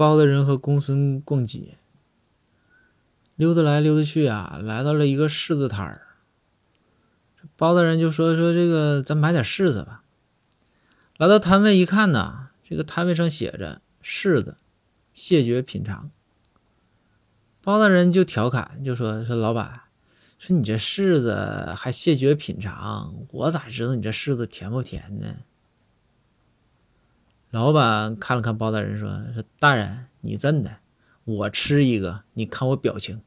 包大人和公孙逛街，溜达来溜达去啊，来到了一个柿子摊儿。包大人就说：“说这个，咱买点柿子吧。”来到摊位一看呢，这个摊位上写着“柿子，谢绝品尝”。包大人就调侃，就说：“说老板，说你这柿子还谢绝品尝，我咋知道你这柿子甜不甜呢？”老板看了看包大人，说：“说大人，你真的，我吃一个，你看我表情。”